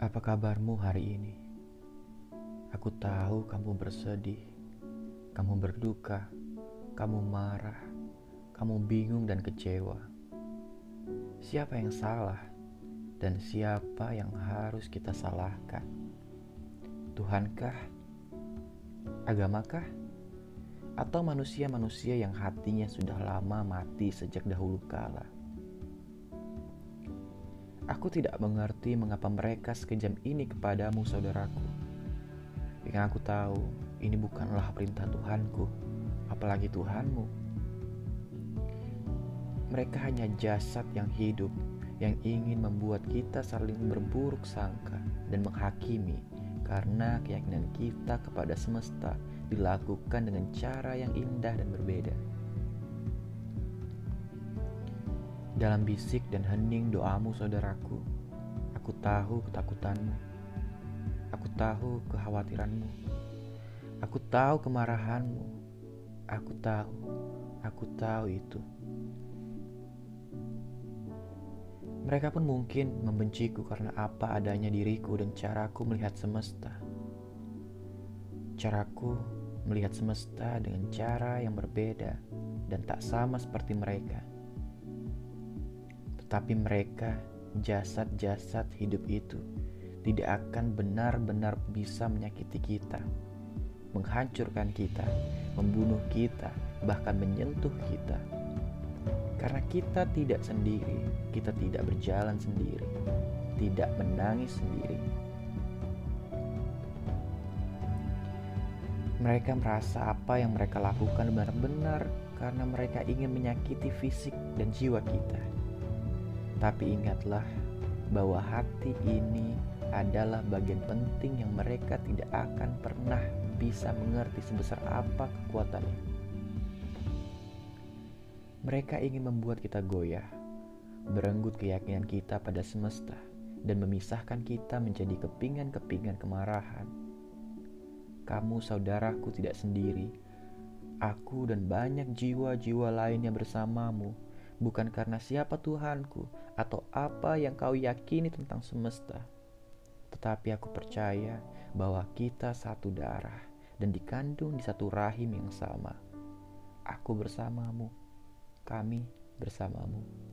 Apa kabarmu hari ini? Aku tahu kamu bersedih, kamu berduka, kamu marah, kamu bingung dan kecewa. Siapa yang salah dan siapa yang harus kita salahkan? Tuhankah? Agamakah? Atau manusia-manusia yang hatinya sudah lama mati sejak dahulu kala? Aku tidak mengerti mengapa mereka sekejam ini kepadamu, saudaraku. Yang aku tahu, ini bukanlah perintah Tuhanku, apalagi Tuhanmu. Mereka hanya jasad yang hidup, yang ingin membuat kita saling berburuk sangka dan menghakimi karena keyakinan kita kepada semesta dilakukan dengan cara yang indah dan berbeda. Dalam bisik dan hening doamu saudaraku, aku tahu ketakutanmu. Aku tahu kekhawatiranmu. Aku tahu kemarahanmu. Aku tahu, aku tahu itu. Mereka pun mungkin membenciku karena apa adanya diriku dan caraku melihat semesta. Caraku melihat semesta dengan cara yang berbeda dan tak sama seperti mereka. Tapi mereka, jasad-jasad hidup itu, tidak akan benar-benar bisa menyakiti kita, menghancurkan kita, membunuh kita, bahkan menyentuh kita. Karena kita tidak sendiri, kita tidak berjalan sendiri, tidak menangis sendiri. Mereka merasa apa yang mereka lakukan benar-benar karena mereka ingin menyakiti fisik dan jiwa kita. Tapi ingatlah bahwa hati ini adalah bagian penting yang mereka tidak akan pernah bisa mengerti sebesar apa kekuatannya. Mereka ingin membuat kita goyah, berenggut keyakinan kita pada semesta, dan memisahkan kita menjadi kepingan-kepingan kemarahan. Kamu, saudaraku, tidak sendiri. Aku dan banyak jiwa-jiwa lainnya bersamamu bukan karena siapa Tuhanku atau apa yang kau yakini tentang semesta, tetapi aku percaya bahwa kita satu darah dan dikandung di satu rahim yang sama. Aku bersamamu, kami bersamamu.